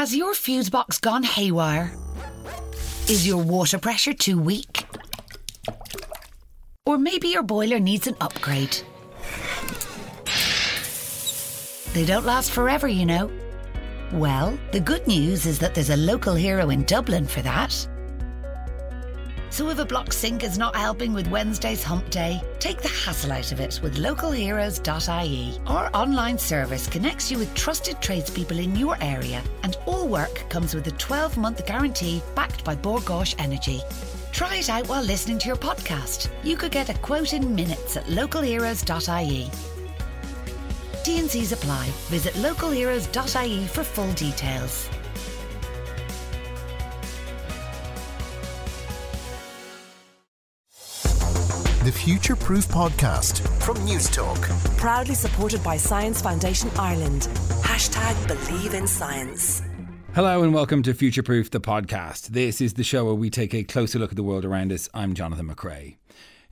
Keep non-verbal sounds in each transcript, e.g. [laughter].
Has your fuse box gone haywire? Is your water pressure too weak? Or maybe your boiler needs an upgrade. They don't last forever, you know. Well, the good news is that there's a local hero in Dublin for that. So if a block sink is not helping with Wednesday's hump day, take the hassle out of it with localheroes.ie. Our online service connects you with trusted tradespeople in your area, and all work comes with a 12 month guarantee backed by Bord Gáis Energy. Try it out while listening to your podcast. You could get a quote in minutes at localheroes.ie. T&Cs apply. Visit localheroes.ie for full details. The Future Proof Podcast from Newstalk. Proudly supported by Science Foundation Ireland. Hashtag believe in science. Hello and welcome to Future Proof, the podcast. This is the show where we take a closer look at the world around us. I'm Jonathan McCrea.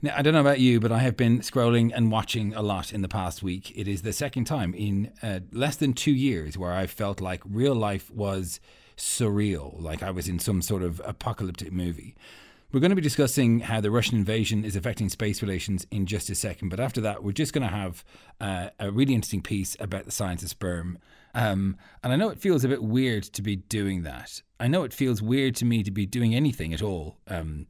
Now, I don't know about you, but I have been scrolling and watching a lot in the past week. It is the second time in uh, less than two years where I felt like real life was surreal, like I was in some sort of apocalyptic movie. We're going to be discussing how the Russian invasion is affecting space relations in just a second. But after that, we're just going to have uh, a really interesting piece about the science of sperm. Um, and I know it feels a bit weird to be doing that. I know it feels weird to me to be doing anything at all um,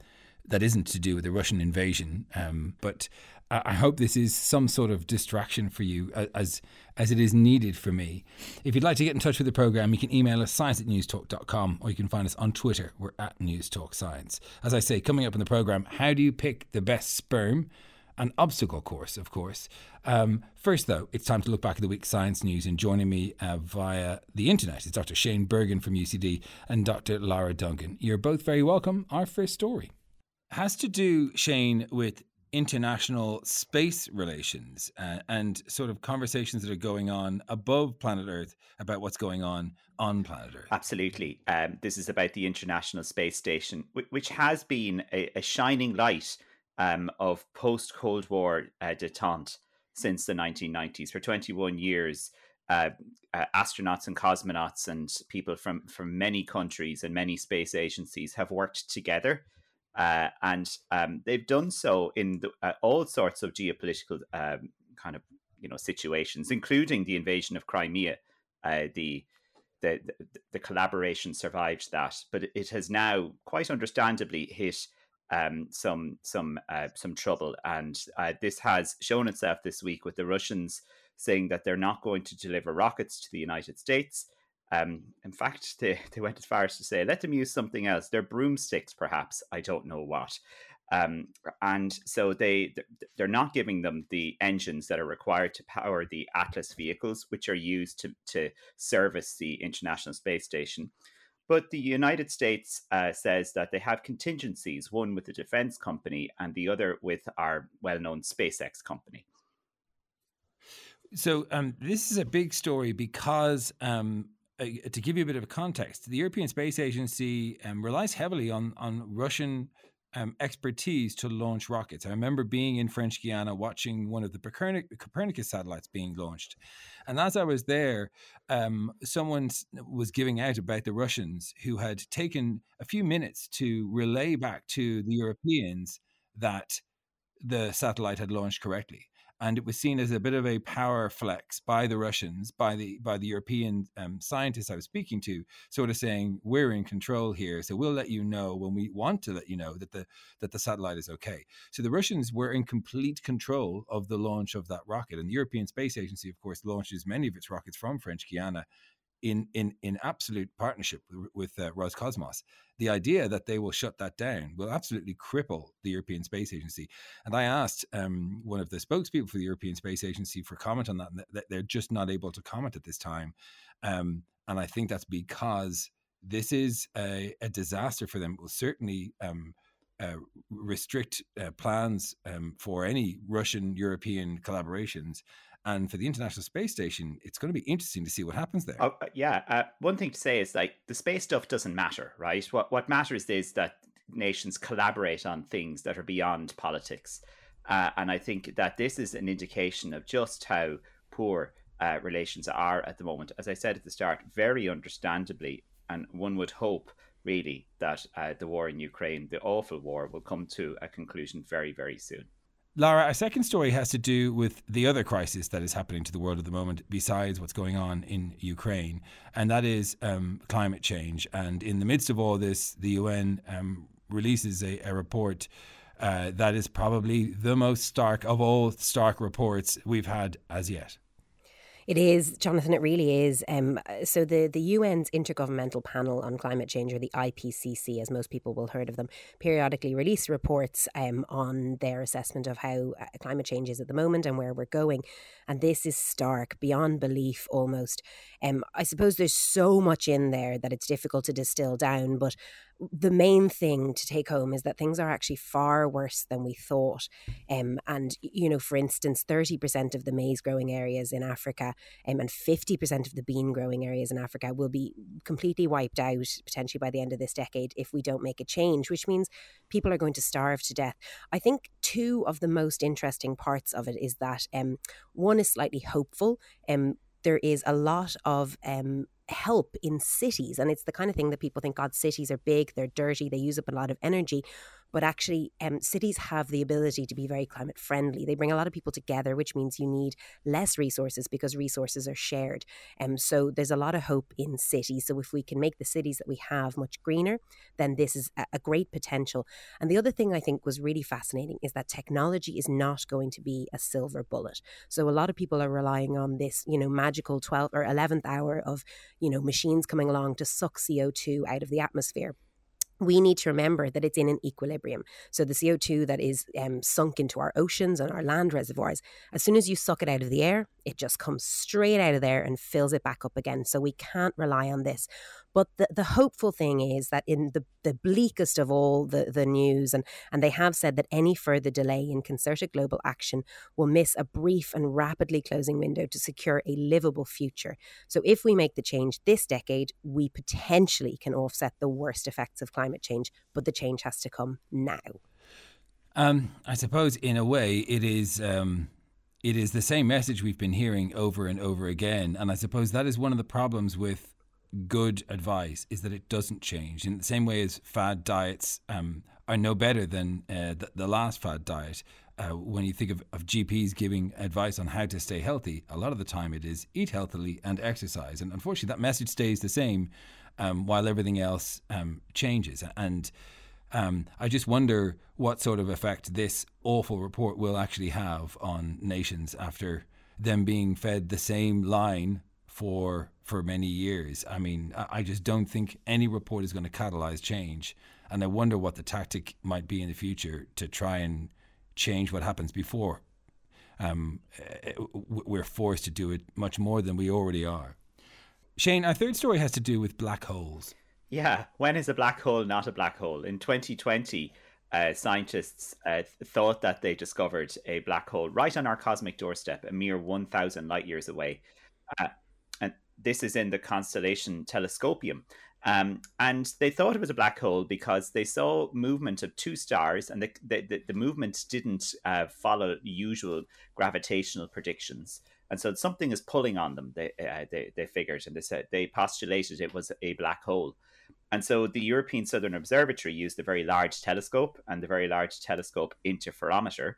that isn't to do with the Russian invasion. Um, but I hope this is some sort of distraction for you as as it is needed for me. If you'd like to get in touch with the program, you can email us science at newstalk.com or you can find us on Twitter. We're at Newstalk Science. As I say, coming up in the program, how do you pick the best sperm? An obstacle course, of course. Um, first, though, it's time to look back at the week's science news. And joining me uh, via the internet is Dr. Shane Bergin from UCD and Dr. Lara Dungan. You're both very welcome. Our first story has to do, Shane, with international space relations uh, and sort of conversations that are going on above planet Earth about what's going on on planet Earth. Absolutely. Um, this is about the International Space Station, which has been a, a shining light um, of post Cold War uh, detente since the 1990s. For 21 years, uh, uh, astronauts and cosmonauts and people from, from many countries and many space agencies have worked together uh, and um, they've done so in the, uh, all sorts of geopolitical um, kind of you know situations, including the invasion of Crimea. Uh, the, the the collaboration survived that, but it has now quite understandably hit um, some some uh, some trouble, and uh, this has shown itself this week with the Russians saying that they're not going to deliver rockets to the United States. Um, in fact, [laughs] they, they went as far as to say, let them use something else. Their broomsticks, perhaps. I don't know what. Um, and so they they're not giving them the engines that are required to power the Atlas vehicles, which are used to to service the International Space Station. But the United States uh, says that they have contingencies, one with the defense company and the other with our well-known SpaceX company. So um, this is a big story because um, uh, to give you a bit of a context, the European Space Agency um, relies heavily on on Russian um, expertise to launch rockets. I remember being in French Guiana watching one of the Copernicus satellites being launched. And as I was there, um, someone was giving out about the Russians who had taken a few minutes to relay back to the Europeans that the satellite had launched correctly and it was seen as a bit of a power flex by the Russians, by the by the European um, scientists I was speaking to, sort of saying we're in control here, so we'll let you know when we want to let you know that the that the satellite is okay. So the Russians were in complete control of the launch of that rocket, and the European Space Agency, of course, launches many of its rockets from French Guiana in in in absolute partnership with uh, Roscosmos. The idea that they will shut that down will absolutely cripple the European Space Agency. And I asked um, one of the spokespeople for the European Space Agency for comment on that, and they're just not able to comment at this time. Um, and I think that's because this is a, a disaster for them. It will certainly. Um, uh, restrict uh, plans um, for any Russian European collaborations. And for the International Space Station, it's going to be interesting to see what happens there. Oh, uh, yeah. Uh, one thing to say is like the space stuff doesn't matter, right? What what matters is that nations collaborate on things that are beyond politics. Uh, and I think that this is an indication of just how poor uh, relations are at the moment. As I said at the start, very understandably, and one would hope really that uh, the war in Ukraine, the awful war, will come to a conclusion very, very soon. Lara, our second story has to do with the other crisis that is happening to the world at the moment, besides what's going on in Ukraine, and that is um, climate change. And in the midst of all this, the UN um, releases a, a report uh, that is probably the most stark of all stark reports we've had as yet. It is, Jonathan, it really is. Um, so, the, the UN's Intergovernmental Panel on Climate Change, or the IPCC, as most people will have heard of them, periodically release reports um, on their assessment of how uh, climate change is at the moment and where we're going. And this is stark, beyond belief almost. Um, I suppose there's so much in there that it's difficult to distill down, but the main thing to take home is that things are actually far worse than we thought. Um, and, you know, for instance, 30% of the maize growing areas in Africa um, and 50% of the bean growing areas in Africa will be completely wiped out potentially by the end of this decade if we don't make a change, which means people are going to starve to death. I think two of the most interesting parts of it is that um, one is slightly hopeful. Um, there is a lot of um, help in cities. And it's the kind of thing that people think, God, cities are big, they're dirty, they use up a lot of energy. But actually, um, cities have the ability to be very climate friendly. They bring a lot of people together, which means you need less resources because resources are shared. Um, so there's a lot of hope in cities. So if we can make the cities that we have much greener, then this is a, a great potential. And the other thing I think was really fascinating is that technology is not going to be a silver bullet. So a lot of people are relying on this, you know, magical 12th or 11th hour of you know, machines coming along to suck CO2 out of the atmosphere we need to remember that it's in an equilibrium. So the CO2 that is um, sunk into our oceans and our land reservoirs, as soon as you suck it out of the air, it just comes straight out of there and fills it back up again. So we can't rely on this. But the, the hopeful thing is that in the, the bleakest of all the, the news, and, and they have said that any further delay in concerted global action will miss a brief and rapidly closing window to secure a livable future. So if we make the change this decade, we potentially can offset the worst effects of climate change, but the change has to come now. Um, I suppose, in a way, it is. Um it is the same message we've been hearing over and over again. And I suppose that is one of the problems with good advice is that it doesn't change in the same way as fad diets um, are no better than uh, the, the, last fad diet. Uh, when you think of, of GPs giving advice on how to stay healthy, a lot of the time it is eat healthily and exercise. And unfortunately, that message stays the same um, while everything else um, changes. And um, I just wonder what sort of effect this awful report will actually have on nations after them being fed the same line for for many years. I mean, I just don't think any report is going to catalyze change, and I wonder what the tactic might be in the future to try and change what happens before um, we're forced to do it much more than we already are. Shane, our third story has to do with black holes. Yeah, when is a black hole not a black hole? In 2020, uh, scientists uh, thought that they discovered a black hole right on our cosmic doorstep, a mere 1,000 light years away. Uh, this is in the constellation Telescopium. Um, and they thought it was a black hole because they saw movement of two stars, and the the, the movement didn't uh, follow usual gravitational predictions, and so something is pulling on them. They uh, they they figured, and they said they postulated it was a black hole, and so the European Southern Observatory used a Very Large Telescope and the Very Large Telescope Interferometer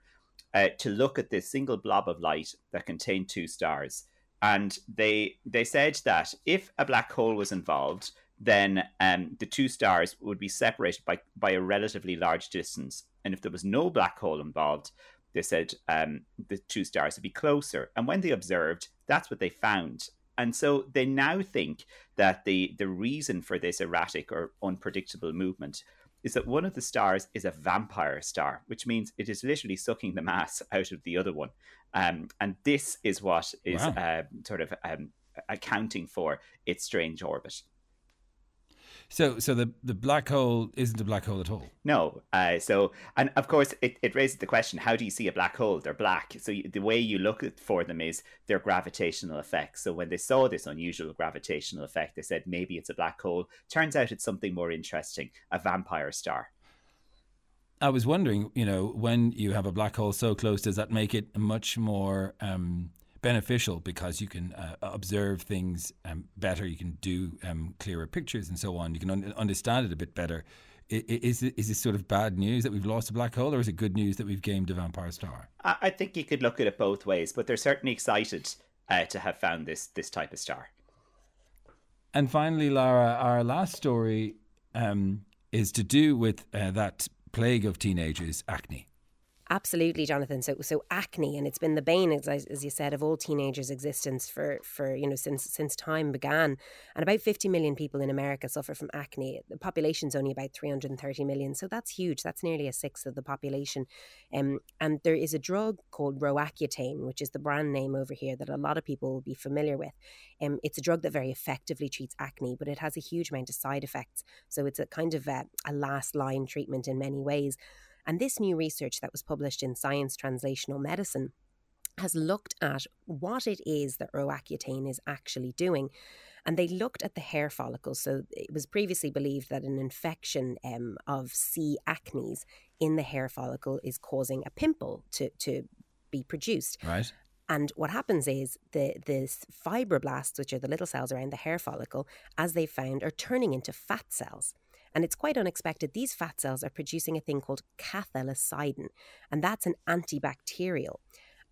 uh, to look at this single blob of light that contained two stars and they they said that if a black hole was involved, then um, the two stars would be separated by by a relatively large distance, and if there was no black hole involved, they said um, the two stars would be closer. And when they observed, that's what they found. And so they now think that the the reason for this erratic or unpredictable movement is that one of the stars is a vampire star, which means it is literally sucking the mass out of the other one. Um, and this is what is wow. uh, sort of um, accounting for its strange orbit. So, so the, the black hole isn't a black hole at all. No. Uh, so, and of course, it, it raises the question: How do you see a black hole? They're black. So you, the way you look for them is their gravitational effect. So when they saw this unusual gravitational effect, they said maybe it's a black hole. Turns out it's something more interesting: a vampire star. I was wondering, you know, when you have a black hole so close, does that make it much more um, beneficial because you can uh, observe things um, better, you can do um, clearer pictures and so on. You can un- understand it a bit better. Is, is this sort of bad news that we've lost a black hole, or is it good news that we've gained a vampire star? I think you could look at it both ways, but they're certainly excited uh, to have found this this type of star. And finally, Lara, our last story um, is to do with uh, that plague of teenagers, acne. Absolutely, Jonathan. So, so acne, and it's been the bane, as, as you said, of all teenagers' existence for, for you know since since time began. And about 50 million people in America suffer from acne. The population's only about 330 million, so that's huge. That's nearly a sixth of the population. Um, and there is a drug called Roaccutane, which is the brand name over here that a lot of people will be familiar with. Um, it's a drug that very effectively treats acne, but it has a huge amount of side effects. So it's a kind of a, a last line treatment in many ways. And this new research that was published in Science Translational Medicine has looked at what it is that Roaccutane is actually doing. And they looked at the hair follicles. So it was previously believed that an infection um, of C. acnes in the hair follicle is causing a pimple to, to be produced. Right. And what happens is the the fibroblasts, which are the little cells around the hair follicle, as they found, are turning into fat cells. And it's quite unexpected. These fat cells are producing a thing called cathelicidin, and that's an antibacterial.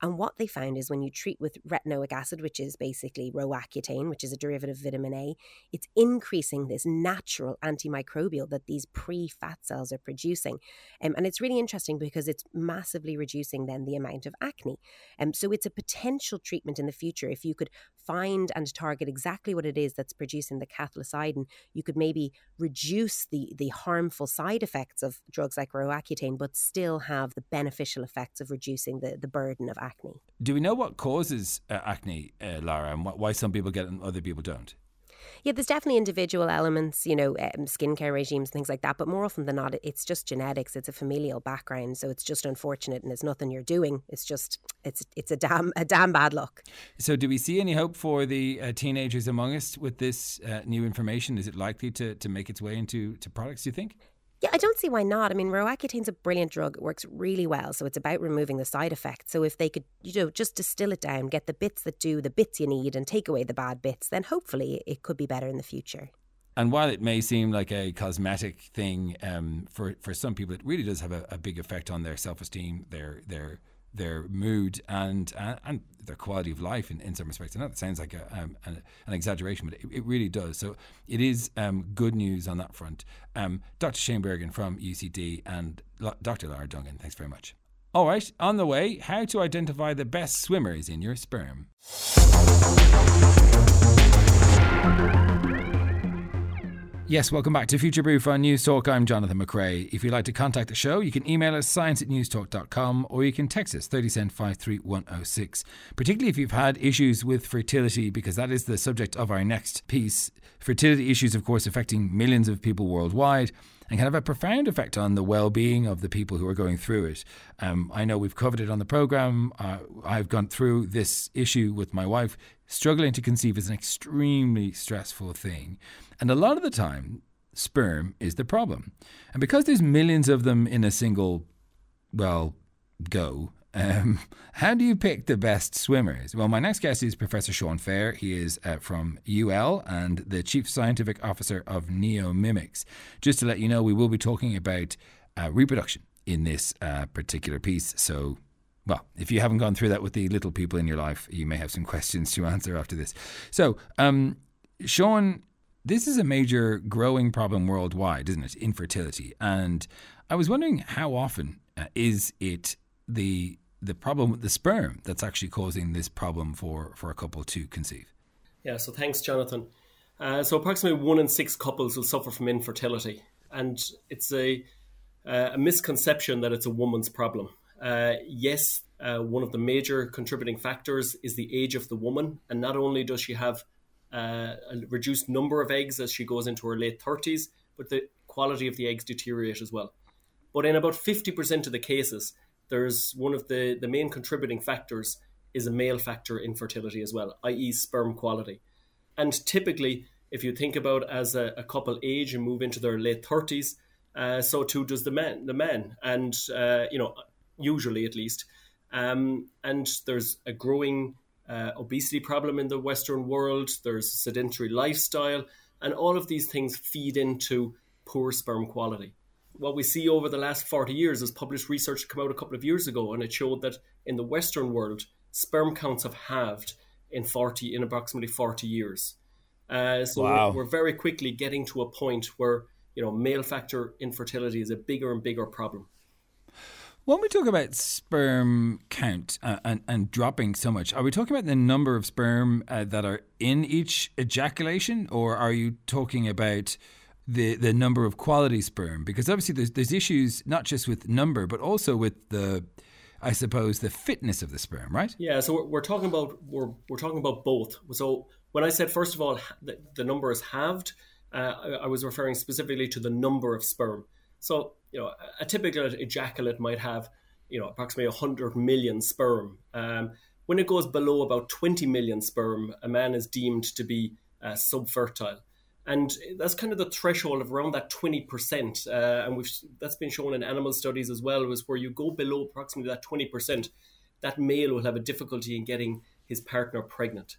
And what they found is when you treat with retinoic acid, which is basically roaccutane, which is a derivative of vitamin A, it's increasing this natural antimicrobial that these pre fat cells are producing. Um, and it's really interesting because it's massively reducing then the amount of acne. Um, so it's a potential treatment in the future. If you could find and target exactly what it is that's producing the cathelicidin, you could maybe reduce the, the harmful side effects of drugs like roaccutane, but still have the beneficial effects of reducing the, the burden of acne acne. Do we know what causes uh, acne, uh, Lara, and why some people get it and other people don't? Yeah, there's definitely individual elements, you know, um, skincare regimes, and things like that. But more often than not, it's just genetics. It's a familial background, so it's just unfortunate, and it's nothing you're doing. It's just it's it's a damn a damn bad luck. So, do we see any hope for the uh, teenagers among us with this uh, new information? Is it likely to to make its way into to products? Do you think? Yeah, I don't see why not. I mean, Roaccutane's a brilliant drug. It works really well. So it's about removing the side effects. So if they could, you know, just distill it down, get the bits that do the bits you need and take away the bad bits, then hopefully it could be better in the future. And while it may seem like a cosmetic thing um, for for some people, it really does have a, a big effect on their self esteem, their their their mood and uh, and their quality of life in, in some respects. I know that sounds like a, um, an, an, exaggeration, but it, it, really does. So it is um, good news on that front. Um, Dr. Shane Bergin from UCD and Dr. Lara Dungan, thanks very much. All right, on the way, how to identify the best swimmers in your sperm. Yes, welcome back to Future Proof on News Talk. I'm Jonathan McCrea. If you'd like to contact the show, you can email us science at newstalk.com or you can text us 30 cent 53106. Particularly if you've had issues with fertility, because that is the subject of our next piece. Fertility issues, of course, affecting millions of people worldwide and can have a profound effect on the well-being of the people who are going through it. Um, I know we've covered it on the program. Uh, I've gone through this issue with my wife. Struggling to conceive is an extremely stressful thing. And a lot of the time, sperm is the problem. And because there's millions of them in a single, well, go, um, [laughs] how do you pick the best swimmers? Well, my next guest is Professor Sean Fair. He is uh, from UL and the Chief Scientific Officer of Neomimics. Just to let you know, we will be talking about uh, reproduction in this uh, particular piece. So, well, if you haven't gone through that with the little people in your life, you may have some questions to [laughs] answer after this. So, um, Sean this is a major growing problem worldwide, isn't it? Infertility. And I was wondering how often uh, is it the the problem with the sperm that's actually causing this problem for, for a couple to conceive? Yeah, so thanks, Jonathan. Uh, so approximately one in six couples will suffer from infertility, and it's a uh, a misconception that it's a woman's problem. Uh, yes, uh, one of the major contributing factors is the age of the woman, and not only does she have uh, a reduced number of eggs as she goes into her late 30s, but the quality of the eggs deteriorate as well. But in about 50% of the cases, there's one of the, the main contributing factors is a male factor infertility as well, i.e., sperm quality. And typically, if you think about as a, a couple age and move into their late 30s, uh, so too does the man, the man, and uh, you know, usually at least. Um, and there's a growing uh, obesity problem in the Western world, there's sedentary lifestyle, and all of these things feed into poor sperm quality. What we see over the last 40 years is published research come out a couple of years ago, and it showed that in the Western world, sperm counts have halved in 40 in approximately 40 years. Uh, so wow. we're, we're very quickly getting to a point where you know male factor infertility is a bigger and bigger problem. When we talk about sperm count uh, and, and dropping so much, are we talking about the number of sperm uh, that are in each ejaculation, or are you talking about the the number of quality sperm? Because obviously there's there's issues not just with number, but also with the I suppose the fitness of the sperm, right? Yeah, so we're, we're talking about we're we're talking about both. So when I said first of all the, the number is halved, uh, I, I was referring specifically to the number of sperm. So you know, a typical ejaculate might have, you know, approximately 100 million sperm. Um, when it goes below about 20 million sperm, a man is deemed to be uh, subfertile. And that's kind of the threshold of around that 20%. Uh, and we've, that's been shown in animal studies as well, was where you go below approximately that 20%, that male will have a difficulty in getting his partner pregnant.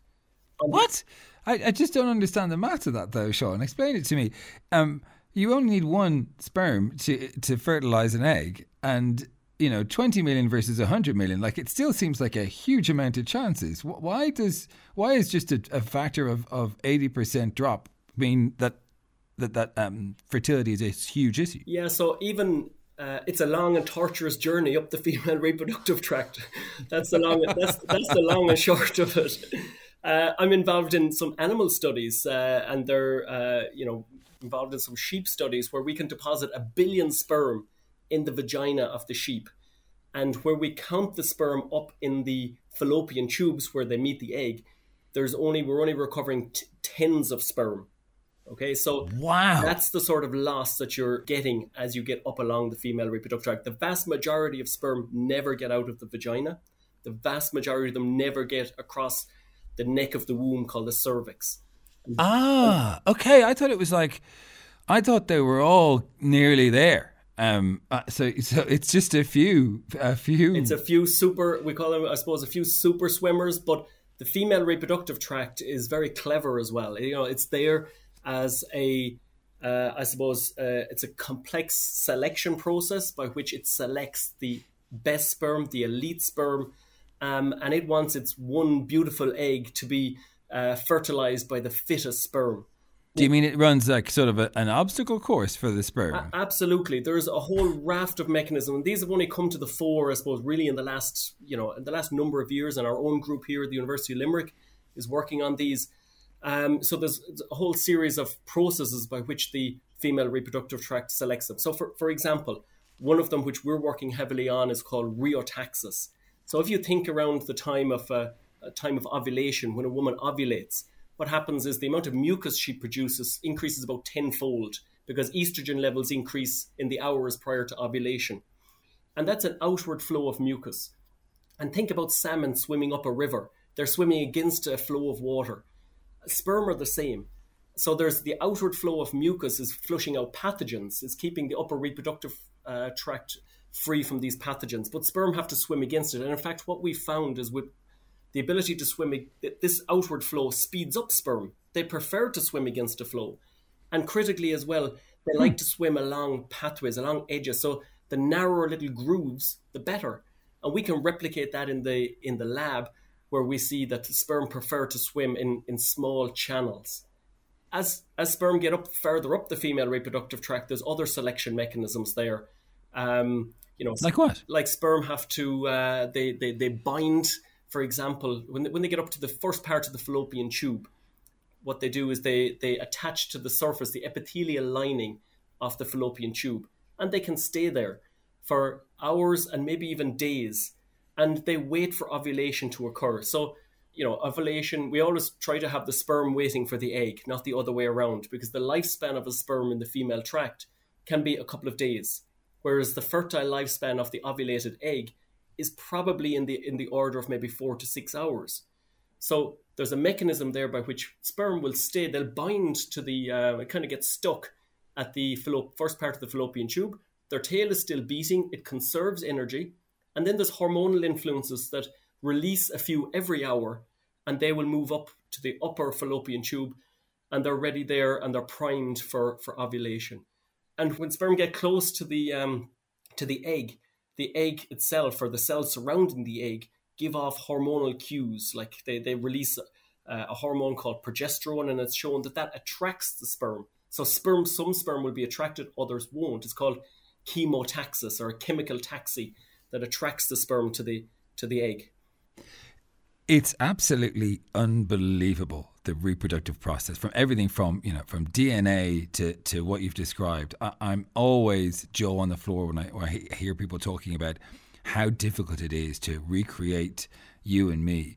What? I, I just don't understand the math of that, though, Sean. Explain it to me. Um, you only need one sperm to to fertilize an egg, and you know, 20 million versus 100 million, like it still seems like a huge amount of chances. Why does why is just a, a factor of, of 80% drop mean that that that um, fertility is a huge issue? Yeah, so even uh, it's a long and torturous journey up the female [laughs] reproductive tract. that's the long that's that's the long and short of it. Uh, I'm involved in some animal studies, uh, and they're uh, you know involved in some sheep studies where we can deposit a billion sperm in the vagina of the sheep. And where we count the sperm up in the fallopian tubes where they meet the egg, there's only we're only recovering t- tens of sperm. Okay, so wow, that's the sort of loss that you're getting as you get up along the female reproductive tract. The vast majority of sperm never get out of the vagina. The vast majority of them never get across the neck of the womb called the cervix. Ah, okay. I thought it was like, I thought they were all nearly there. Um, uh, so, so it's just a few, a few. It's a few super. We call them, I suppose, a few super swimmers. But the female reproductive tract is very clever as well. You know, it's there as a, uh, I suppose, uh, it's a complex selection process by which it selects the best sperm, the elite sperm, um, and it wants its one beautiful egg to be uh, fertilized by the fittest sperm. Do you mean it runs like sort of a, an obstacle course for the sperm? A- absolutely. There's a whole raft of mechanisms. And these have only come to the fore, I suppose, really in the last, you know, in the last number of years. And our own group here at the University of Limerick is working on these. Um, so there's a whole series of processes by which the female reproductive tract selects them. So, for, for example, one of them which we're working heavily on is called rheotaxis. So, if you think around the time of uh, time of ovulation, when a woman ovulates, what happens is the amount of mucus she produces increases about tenfold because estrogen levels increase in the hours prior to ovulation. And that's an outward flow of mucus. And think about salmon swimming up a river. They're swimming against a flow of water. Sperm are the same. So there's the outward flow of mucus is flushing out pathogens, is keeping the upper reproductive uh, tract free from these pathogens. But sperm have to swim against it. And in fact, what we found is with the ability to swim, this outward flow speeds up sperm. They prefer to swim against the flow. And critically as well, they like to swim along pathways, along edges. So the narrower little grooves, the better. And we can replicate that in the in the lab where we see that the sperm prefer to swim in, in small channels. As as sperm get up further up the female reproductive tract, there's other selection mechanisms there. Um, you know, like what? Like sperm have to uh, they, they they bind for example, when they, when they get up to the first part of the fallopian tube, what they do is they they attach to the surface the epithelial lining of the fallopian tube, and they can stay there for hours and maybe even days, and they wait for ovulation to occur. So you know, ovulation, we always try to have the sperm waiting for the egg, not the other way around, because the lifespan of a sperm in the female tract can be a couple of days, whereas the fertile lifespan of the ovulated egg is probably in the in the order of maybe four to six hours. So there's a mechanism there by which sperm will stay. They'll bind to the uh, kind of gets stuck at the phallop- first part of the fallopian tube. Their tail is still beating. It conserves energy, and then there's hormonal influences that release a few every hour and they will move up to the upper fallopian tube and they're ready there and they're primed for, for ovulation. And when sperm get close to the um, to the egg, the egg itself or the cells surrounding the egg give off hormonal cues. Like they, they release a, a hormone called progesterone, and it's shown that that attracts the sperm. So sperm, some sperm will be attracted, others won't. It's called chemotaxis or a chemical taxi that attracts the sperm to the to the egg. It's absolutely unbelievable the reproductive process from everything from you know from DNA to, to what you've described. I, am always Joe on the floor when I, when I hear people talking about how difficult it is to recreate you and me.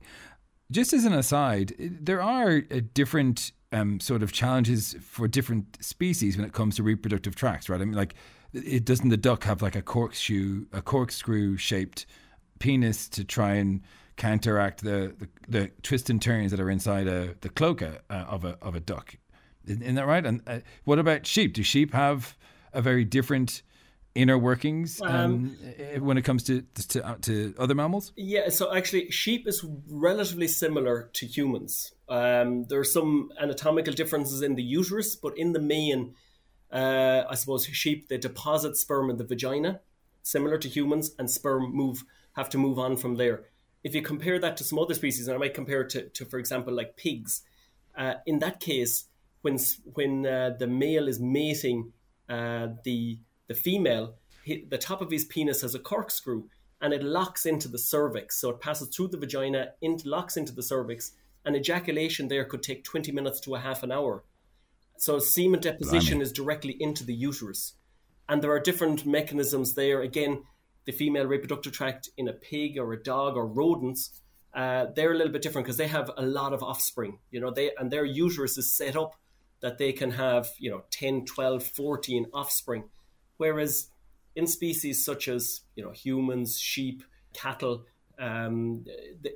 Just as an aside, there are different um, sort of challenges for different species when it comes to reproductive tracts, right? I mean, like, it doesn't the duck have like a corkscrew, a corkscrew shaped penis to try and counteract the, the, the twists and turns that are inside a, the cloaca uh, of a of a duck. Isn't that right? And uh, what about sheep? Do sheep have a very different inner workings um, um, eh, when it comes to to, uh, to other mammals? Yeah, so actually, sheep is relatively similar to humans. Um, there are some anatomical differences in the uterus, but in the main, uh, I suppose sheep they deposit sperm in the vagina, similar to humans, and sperm move have to move on from there. If you compare that to some other species, and I might compare it to, to for example, like pigs, uh, in that case, when when uh, the male is mating uh, the the female, he, the top of his penis has a corkscrew and it locks into the cervix. So it passes through the vagina, into, locks into the cervix, and ejaculation there could take 20 minutes to a half an hour. So semen deposition Blimey. is directly into the uterus. And there are different mechanisms there. Again, the female reproductive tract in a pig or a dog or rodents, uh, they're a little bit different because they have a lot of offspring, you know, they and their uterus is set up that they can have, you know, 10, 12, 14 offspring. Whereas in species such as you know humans, sheep, cattle, um,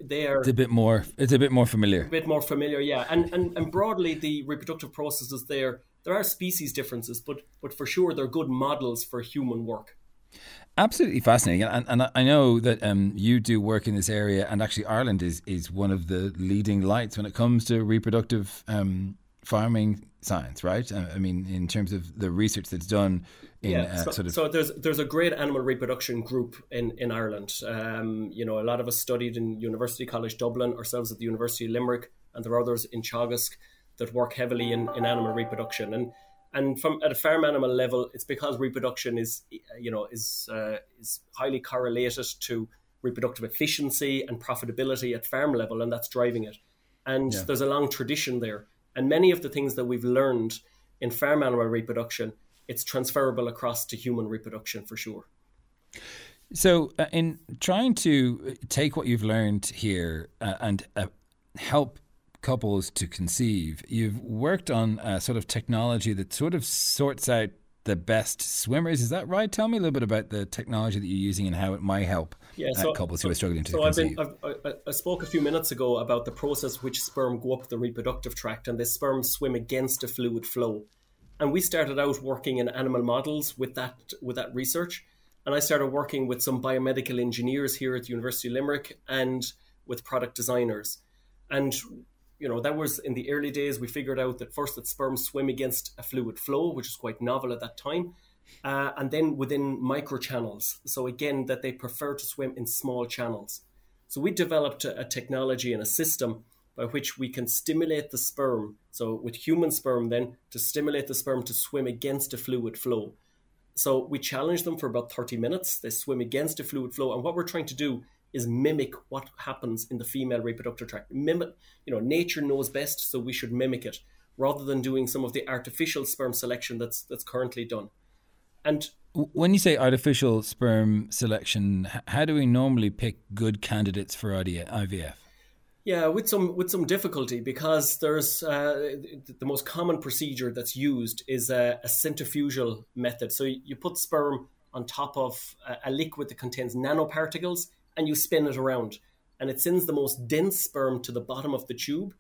they are it's a bit more. It's a bit more familiar. A bit more familiar, yeah. And and and broadly, the reproductive processes there. There are species differences, but but for sure, they're good models for human work. Absolutely fascinating, and, and I know that um, you do work in this area, and actually Ireland is is one of the leading lights when it comes to reproductive um, farming science, right? Uh, I mean, in terms of the research that's done in yeah, uh, so, sort of. So there's there's a great animal reproduction group in in Ireland. Um, you know, a lot of us studied in University College Dublin, ourselves at the University of Limerick, and there are others in Teagasc that work heavily in, in animal reproduction. And and from at a farm animal level, it's because reproduction is you know is uh, is highly correlated to reproductive efficiency and profitability at farm level, and that's driving it. And yeah. there's a long tradition there. And many of the things that we've learned in farm animal reproduction, it's transferable across to human reproduction for sure. So, uh, in trying to take what you've learned here uh, and uh, help couples to conceive, you've worked on a sort of technology that sort of sorts out the best swimmers. Is that right? Tell me a little bit about the technology that you're using and how it might help yeah, uh, so, couples who are struggling to so conceive. I've been, I've, I spoke a few minutes ago about the process which sperm go up the reproductive tract, and the sperm swim against a fluid flow. And we started out working in animal models with that with that research. And I started working with some biomedical engineers here at the University of Limerick and with product designers. And you know, that was in the early days. We figured out that first that sperm swim against a fluid flow, which is quite novel at that time uh, and then within microchannels. So again, that they prefer to swim in small channels. So we developed a, a technology and a system by which we can stimulate the sperm. So with human sperm, then to stimulate the sperm to swim against a fluid flow. So we challenge them for about 30 minutes. They swim against a fluid flow, and what we're trying to do is mimic what happens in the female reproductive tract. Mimic, you know, nature knows best, so we should mimic it rather than doing some of the artificial sperm selection that's that's currently done. And when you say artificial sperm selection, how do we normally pick good candidates for IVF? Yeah, with some with some difficulty because there's uh, the most common procedure that's used is a, a, centrifugal method. So you put sperm on top of a, a liquid that contains nanoparticles, and you spin it around, and it sends the most dense sperm to the bottom of the tube,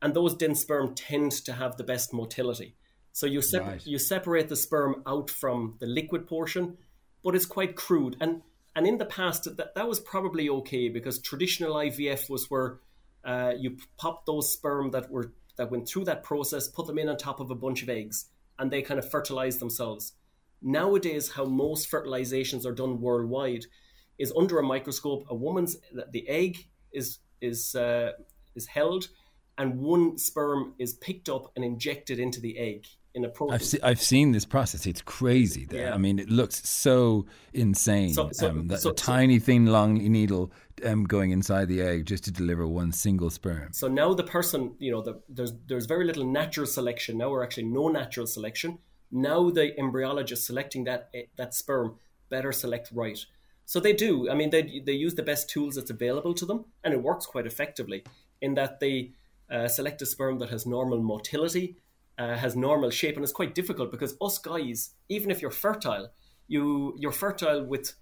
and those dense sperm tend to have the best motility. So you sep- right. you separate the sperm out from the liquid portion, but it's quite crude. And and in the past, that, that was probably okay because traditional IVF was where uh, you pop those sperm that were that went through that process, put them in on top of a bunch of eggs, and they kind of fertilize themselves. Nowadays, how most fertilizations are done worldwide is under a microscope. A woman's the egg is is uh, is held, and one sperm is picked up and injected into the egg in a process. I've, se- I've seen this process. It's crazy. Yeah. I mean, it looks so insane. So, so, um, that so, tiny, thin, long needle um, going inside the egg just to deliver one single sperm. So now the person, you know, the, there's there's very little natural selection. Now we're actually no natural selection. Now the embryologist selecting that eh, that sperm better select right. So they do. I mean, they they use the best tools that's available to them, and it works quite effectively in that they uh, select a sperm that has normal motility, uh, has normal shape, and it's quite difficult because us guys, even if you're fertile, you you're fertile with,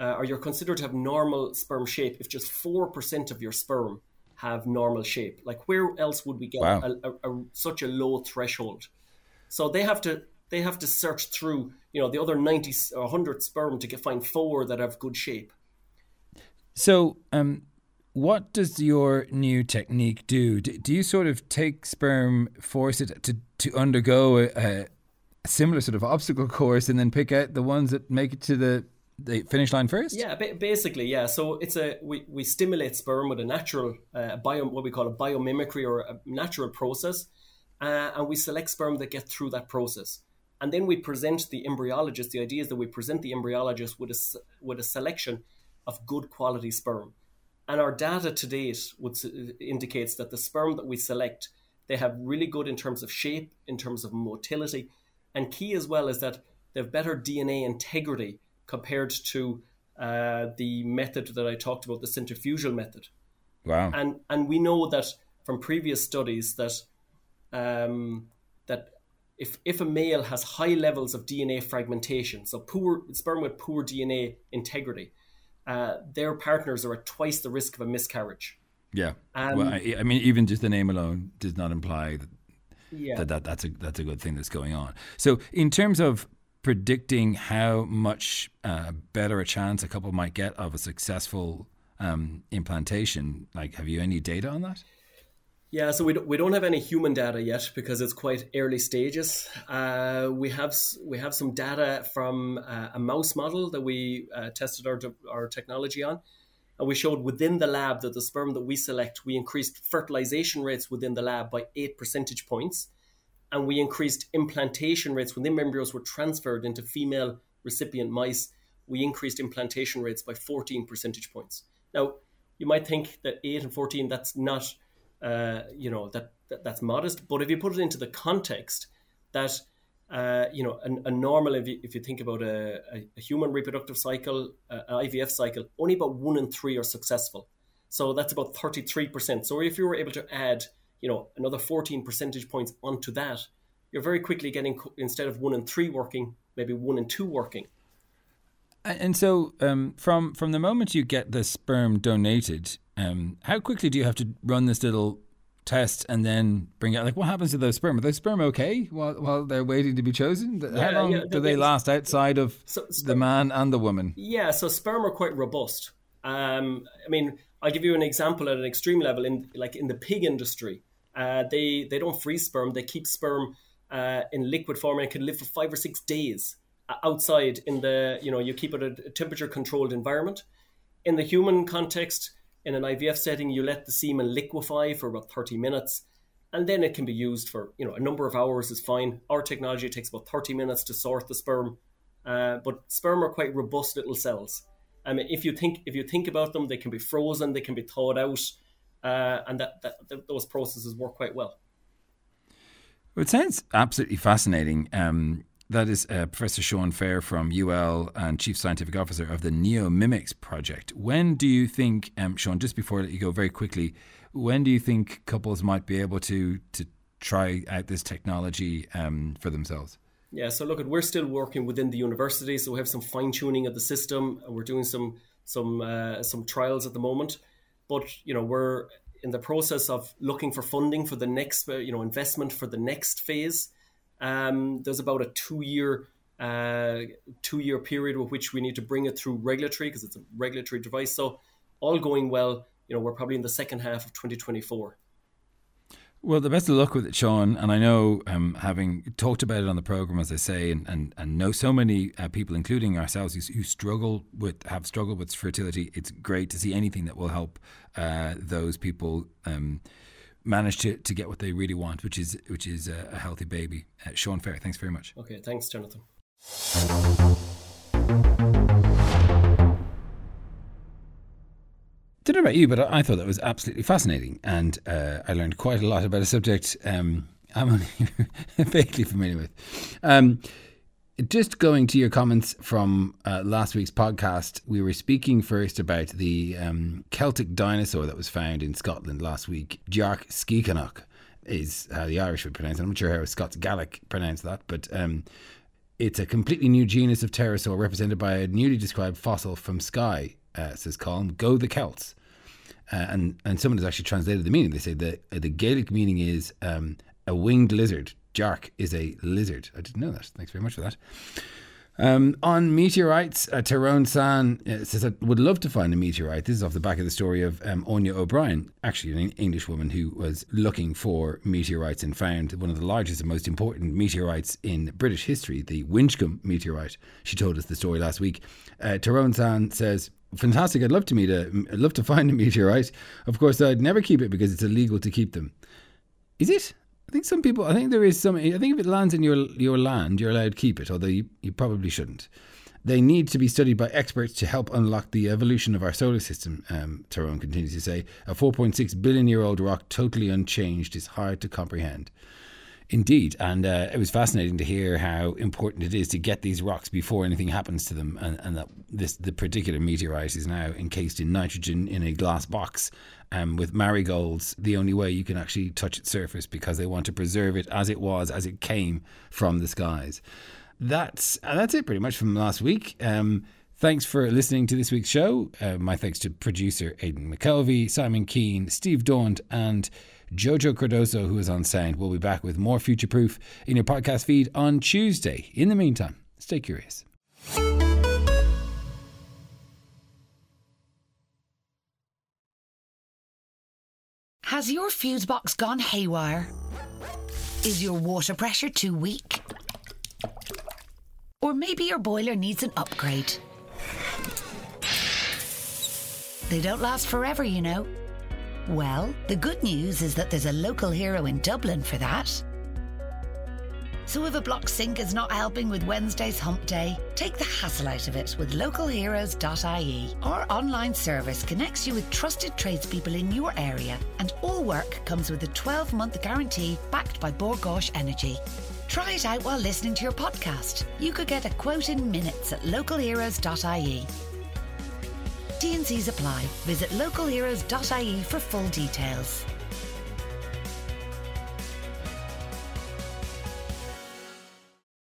uh, or you're considered to have normal sperm shape if just four percent of your sperm have normal shape. Like where else would we get wow. a, a, a, such a low threshold? So they have to they have to search through you know the other 90 or 100 sperm to get, find four that have good shape so um what does your new technique do? Do you sort of take sperm, force it to, to undergo a, a, similar sort of obstacle course, and then pick out the ones that make it to the, the finish line first? Yeah, basically, yeah. So it's a we, we stimulate sperm with a natural uh, bio what we call a biomimicry or a natural process, uh, and we select sperm that get through that process and then we present the embryologist. The idea is that we present the embryologist with a with a selection of good quality sperm, and our data to date would, indicates that the sperm that we select they have really good in terms of shape, in terms of motility, and key as well is that they have better DNA integrity compared to uh, the method that I talked about, the centrifugal method. Wow! And and we know that from previous studies that um, that if if a male has high levels of DNA fragmentation, so poor sperm with poor DNA integrity, uh, their partners are at twice the risk of a miscarriage. Yeah. Um, well, I, I, mean, even just the name alone does not imply that, yeah. that, that that's a that's a good thing that's going on. So, in terms of predicting how much uh, better a chance a couple might get of a successful um, implantation, like, have you any data on that? Yeah, so we don't, we don't have any human data yet because it's quite early stages. Uh, we have we have some data from uh, a mouse model that we uh, tested our our technology on, and we showed within the lab that the sperm that we select, we increased fertilization rates within the lab by eight percentage points, and we increased implantation rates when the embryos were transferred into female recipient mice. We increased implantation rates by fourteen percentage points. Now, you might think that eight and fourteen that's not uh, you know that, that, that's modest. But if you put it into the context that uh, you know a, a normal, if you, if you, think about a, a, a human reproductive cycle, uh, an IVF cycle, only about one in three are successful. So that's about thirty three percent. So if you were able to add you know another fourteen percentage points onto that, you're very quickly getting instead of one in three working, maybe one in two working. And so, um, from from the moment you get the sperm donated, um, how quickly do you have to run this little test and then bring out? Like, what happens to those sperm? Are those sperm okay while while they're waiting to be chosen? How yeah, long yeah, do they last outside of so, the man and the woman? Yeah, so sperm are quite robust. Um, I mean, I'll give you an example at an extreme level. In like in the pig industry, uh, they they don't freeze sperm; they keep sperm uh, in liquid form and it can live for five or six days outside in the you know you keep it at a temperature controlled environment in the human context in an ivf setting you let the semen liquefy for about 30 minutes and then it can be used for you know a number of hours is fine our technology takes about 30 minutes to sort the sperm uh, but sperm are quite robust little cells I mean, if you think if you think about them, they can be frozen, they can be thawed out, uh, and that, that, that, those processes work quite well. It sounds absolutely fascinating. Um, that is uh, Professor Sean Fair from UL and Chief Scientific Officer of the NeoMimics project. When do you think, um, Sean, just before I let you go very quickly, when do you think couples might be able to, to try out this technology um, for themselves? Yeah, so look, we're still working within the university, so we have some fine tuning of the system. We're doing some some uh, some trials at the moment, but you know we're in the process of looking for funding for the next uh, you know investment for the next phase. Um, there's about a two year uh, two year period with which we need to bring it through regulatory because it's a regulatory device. So all going well, you know, we're probably in the second half of 2024. Well, the best of luck with it, Sean. And I know, um, having talked about it on the program, as I say, and, and, and know so many uh, people, including ourselves, who, who, struggle with have struggled with fertility. It's great to see anything that will help uh, those people um, manage to, to get what they really want, which is which is a, a healthy baby. Uh, Sean Fair, thanks very much. Okay, thanks, Jonathan. don't know about you, but I thought that was absolutely fascinating, and uh, I learned quite a lot about a subject um, I'm only [laughs] vaguely familiar with. Um, just going to your comments from uh, last week's podcast, we were speaking first about the um, Celtic dinosaur that was found in Scotland last week. Dearc sgiathanach is how the Irish would pronounce it. I'm not sure how Scots Gaelic pronounce that, but um, it's a completely new genus of pterosaur represented by a newly described fossil from Skye uh, says Colm, go the Celts. Uh, and and someone has actually translated the meaning. They say the uh, the Gaelic meaning is um, a winged lizard. Dearc is a lizard. I didn't know that. Thanks very much for that. Um, on meteorites, uh, Tyrone San uh, says, I would love to find a meteorite. This is off the back of the story of um, Anya O'Brien, actually an English woman who was looking for meteorites and found one of the largest and most important meteorites in British history, the Winchcombe meteorite. She told us the story last week. Uh, Tyrone San says, fantastic. I'd love to meet a, I'd love to find a meteorite. Of course, I'd never keep it because it's illegal to keep them. Is it? Think some people. I think there is some. I think if it lands in your your land, you're allowed to keep it, although you, you probably shouldn't. They need to be studied by experts to help unlock the evolution of our solar system. Um, Tyrone continues to say, a 4.6 billion year old rock totally unchanged is hard to comprehend. Indeed, and uh, it was fascinating to hear how important it is to get these rocks before anything happens to them, and, and that this the particular meteorite is now encased in nitrogen in a glass box. Um, with marigolds, the only way you can actually touch its surface because they want to preserve it as it was, as it came from the skies. That's uh, that's it pretty much from last week. Um, Thanks for listening to this week's show. Uh, my thanks to producer Aidan McKelvey, Simon Keane, Steve Daunt, and Jojo Cardoso, who is on sound. We'll be back with more Future Proof in your podcast feed on Tuesday. In the meantime, stay curious. Has your fuse box gone haywire? Is your water pressure too weak? Or maybe your boiler needs an upgrade. They don't last forever, you know. Well, the good news is that there's a local hero in Dublin for that. So if a block sink is not helping with Wednesday's hump day, take the hassle out of it with localheroes.ie. Our online service connects you with trusted tradespeople in your area, and all work comes with a 12 month guarantee backed by Bord Gáis Energy. Try it out while listening to your podcast. You could get a quote in minutes at localheroes.ie. T&Cs apply. Visit localheroes.ie for full details.